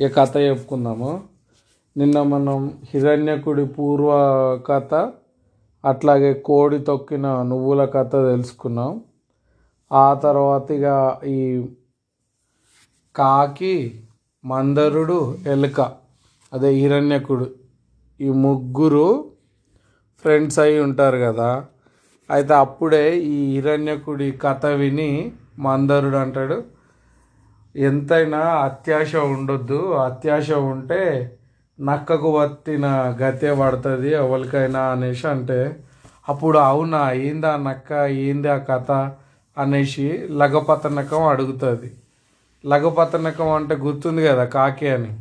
ఇక కథ చెప్పుకుందాము. నిన్న మనం హిరణ్యకుడి పూర్వ కథ అట్లాగే కోడి తొక్కిన నువ్వుల కథ తెలుసుకున్నాం. ఆ తర్వాత ఇక ఈ కాకి మందరుడు ఎలుక అదే హిరణ్యకుడు ఈ ముగ్గురు ఫ్రెండ్స్ అయి ఉంటారు కదా. అయితే అప్పుడే ఈ హిరణ్యకుడి కథ విని మందరుడు అంటాడు ఎంతైనా అత్యాశ ఉండొద్దు. అత్యాశ ఉంటే నక్కకు వత్తిన గతే పడుతుంది ఎవరికైనా అనేసి అంటే అప్పుడు అవునా ఏందా నక్క ఏంది ఆ కథ అనేసి లగపతనకం అడుగుతుంది. లగపతనకం అంటే గుర్తుంది కదా కాకి అని.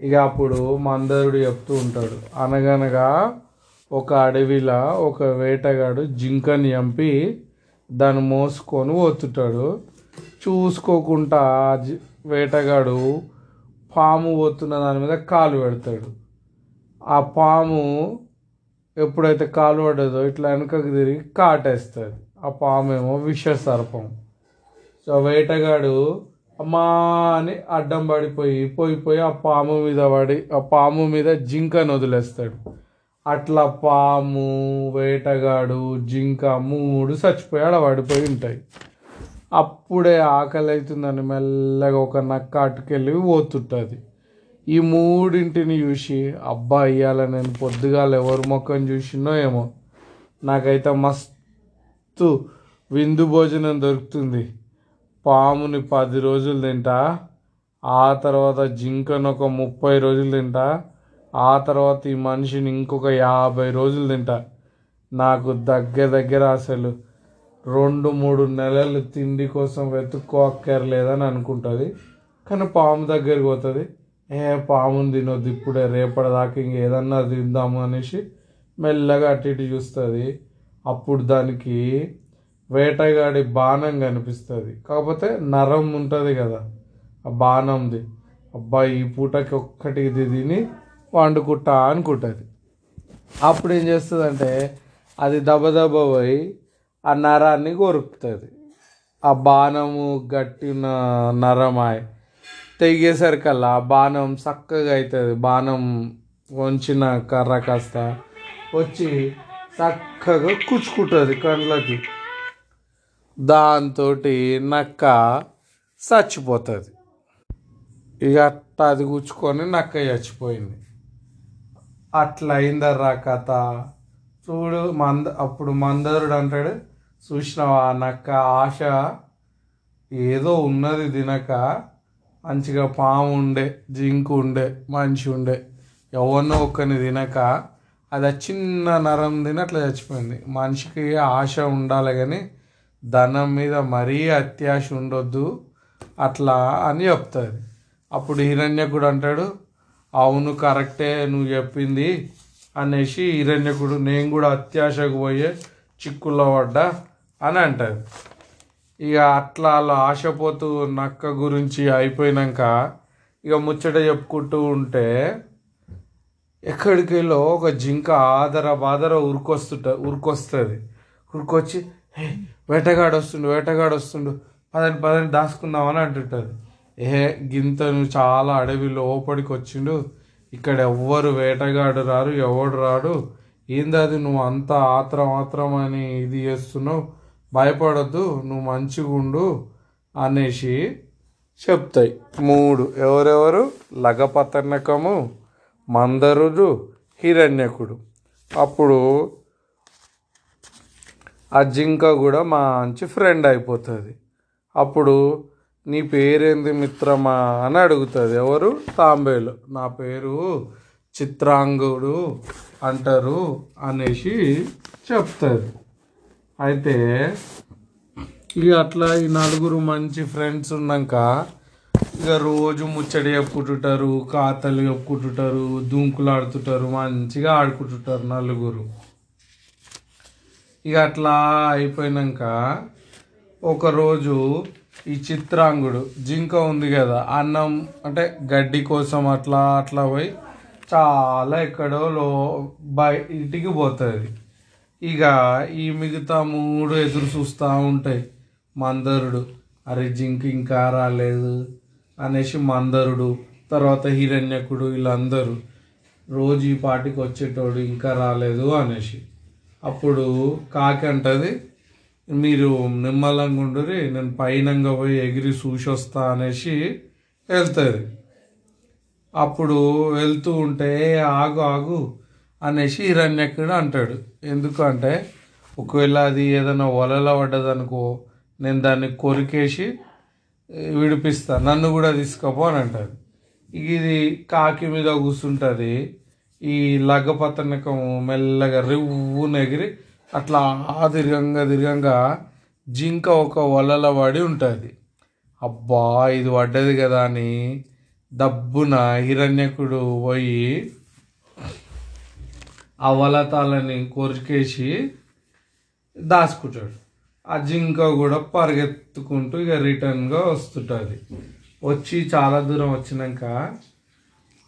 ఇక అప్పుడు మందరుడు చెప్తూ ఉంటాడు. అనగనగా ఒక అడవిలో ఒక వేటగాడు జింకని చంపి దాన్ని మోసుకొని పోతుంటాడు. చూసుకోకుండా వేటగాడు పాము పోతున్న దాని మీద కాలు పెడతాడు. ఆ పాము ఎప్పుడైతే కాలు పడేదో ఇట్లా వెనుకకు తిరిగి కాటేస్తుంది ఆ పాము ఏమో విష సర్పం సో వేటగాడు అమ్మా అని అడ్డం పడిపోయి పోయి పోయి ఆ పాము మీద పడి ఆ పాము మీద జింకను వదిలేస్తాడు. అట్లా పాము వేటగాడు జింక మూడు చచ్చిపోయి పడిపోయి ఉంటాయి. అప్పుడే ఆకలి అవుతుందని మెల్లగా ఒక నక్క అటుకెళ్ళి పోతుంటుంది. ఈ మూడింటిని చూసి అబ్బా ఇయ్యాల నేను పొద్దుగాల ఎవరి మొక్కని చూసినో ఏమో. నాకైతే మస్తు విందు భోజనం దొరుకుతుంది. పాముని పది రోజులు తింటా ఆ తర్వాత జింకను ఒక ముప్పై రోజులు తింటా ఆ తర్వాత ఈ మనిషిని ఇంకొక యాభై రోజులు తింటా. నాకు దగ్గర దగ్గర అసలు రెండు మూడు నెలలు తిండి కోసం వెతుక్కోక్కర్లేదని అనుకుంటుంది. కానీ పాము దగ్గరికి పోతుంది. ఏ పాముని తినొద్దు ఇప్పుడే రేపటిదాకా ఇంక ఏదన్నా తిందాము అనేసి మెల్లగా అటు ఇటు చూస్తుంది. అప్పుడు దానికి వేటగాడి బాణం కనిపిస్తుంది. కాకపోతే నరం ఉంటుంది కదా ఆ బాణంది. అబ్బాయి ఈ పూటకి ఒక్కటి ఇది తిని వండుకుంటా అనుకుంటుంది. అప్పుడు ఏం చేస్తుందంటే అది దబదబ పోయి ఆ నరాన్ని కొరుకుతుంది. ఆ బాణము గట్టిన నరమాయ తెగేసరికల్లా ఆ బాణం చక్కగా అవుతుంది బాణం వంచిన కర్ర కాస్త వచ్చి చక్కగా కుచ్చుకుంటుంది కండ్లకి. దాంతో నక్క చచ్చిపోతుంది. ఇక అట్ట అది గుచ్చుకొని నక్క చచ్చిపోయింది. అట్లా అయిందర్రా కథ. చూడు మంద అప్పుడు మందరుడు అంటాడు చూసినావా? నక్క ఆశ ఏదో ఉన్నది తినక మంచిగా పాము ఉండే జింకు ఉండే మనిషి ఉండే ఎవరినో ఒక్కని తినక అది చిన్న నరం తిని అట్లా చచ్చిపోయింది. మనిషికి ఆశ ఉండాలి కానీ ధనం మీద మరీ అత్యాశ ఉండొద్దు అట్లా అని చెప్తుంది అప్పుడు హిరణ్యకుడు అంటాడు అవును కరెక్టే నువ్వు చెప్పింది అనేసి హిరణ్యకుడు నేను కూడా అత్యాశకు పోయే చిక్కుల్లో పడ్డా అని అంటారు. ఇక అట్లా అలా ఆశపోతూ నక్క గురించి అయిపోయినాక ఇక ముచ్చట చెప్పుకుంటూ ఉంటే ఎక్కడికి వెళ్ళో ఒక జింక ఆదర బాదర ఉరికొస్తుంట ఉరికొస్తుంది. ఉరికొచ్చి వేటగాడు వస్తుండు వేటగాడు వస్తుండు పదని పదని దాచుకుందామని అంటుంటుంది. ఏ గింత నువ్వు చాలా అడవి లోపలికి వచ్చిండు ఇక్కడ ఎవ్వరు వేటగాడు రారు ఎవడు రాడు ఏందది నువ్వు అంత ఆత్రం ఆత్రం అని ఇది చేస్తున్నావు? భయపడొద్దు నువ్వు మంచిగా ఉండు అనేసి చెప్తాయి. మూడు. ఎవరెవరు? లగపతనకము మందరుడు హిరణ్యకుడు. అప్పుడు ఆ జింక కూడా మంచి ఫ్రెండ్ అయిపోతుంది. అప్పుడు నీ పేరేంది మిత్రమా అని అడుగుతుంది. ఎవరు? తాంబేలు. నా పేరు చిత్రాంగుడు అంటారు అనేసి చెప్తుంది. అయితే ఇక అట్లా ఈ నలుగురు మంచి ఫ్రెండ్స్ ఉన్నాక ఇక రోజు ముచ్చడి చెప్పుకుంటుంటారు కాతలు చెప్పుకుంటుంటారు దుంకులాడుతుంటారు మంచిగా ఆడుకుంటుంటారు నలుగురు. ఇక అట్లా అయిపోయినాక ఒకరోజు ఈ చిత్రాంగుడు జింక ఉంది కదా అన్నం అంటే గడ్డి కోసం అట్లా అట్లా పోయి చాలా ఎక్కడో లో ఇంటికి పోతుంది. ఇక ఈ మిగతా మూడు ఎదురు చూస్తూ ఉంటాయి. మందరుడు. అరే జింక ఇంకా రాలేదు అనేసి మందరుడు తర్వాత హిరణ్యకుడు వీళ్ళందరూ రోజు ఈ పాటికి వచ్చేటోడు ఇంకా రాలేదు అనేసి. అప్పుడు కాకి అంటది మీరు నిమ్మలంగా ఉండురి నేను పైనంగా పోయి ఎగిరి చూసొస్తా అనేసి వెళ్తుంది. అప్పుడు వెళ్తూ ఉంటే ఆగు ఆగు అనేసి హిరణ్యకుడు అంటాడు. ఎందుకంటే ఒకవేళ అది ఏదైనా వలలో పడ్డదనుకో నేను దాన్ని కొరికేసి విడిపిస్తా. నన్ను కూడా తీసుకపో అని అంటాడు. ఇది కాకి మీద కూర్చుంటుంది ఈ లగ్గపతనకం మెల్లగా రివ్వున ఎగిరి అట్లా ఆ దీర్ఘంగా దీర్ఘంగా జింక ఒక వలల పడి ఉంటుంది. అబ్బా ఇది పడ్డది కదా అని దబ్బున హిరణ్యకుడు పోయి ఆ వలతాలని కొరికేసి దాచుకుంటాడు. ఆ జింక కూడా పరిగెత్తుకుంటూ ఇక రిటర్న్గా వస్తుంటుంది. వచ్చి చాలా దూరం వచ్చినాక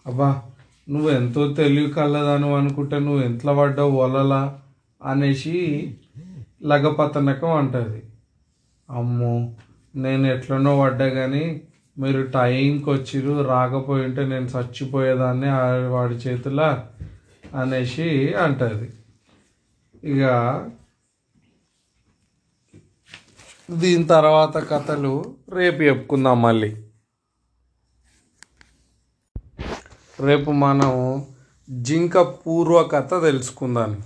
అబ్బా నువ్వు ఎంతో తెలివి కలదాను అనుకుంటే నువ్వు ఎంతలో పడ్డావు వలలా అనేసి లగపతనకం అంటుంది. అమ్మో నేను ఎట్లనో పడ్డా కానీ మీరు టైంకి వచ్చిరు రాకపోయి ఉంటే నేను చచ్చిపోయేదాన్ని వాడి చేతిలో అనేసి అంటుంది. ఇక దీని తర్వాత కథలు రేపు చెప్పుకుందాం మళ్ళీ. రేపు మనం జింక పూర్వ కథ తెలుసుకుందాం.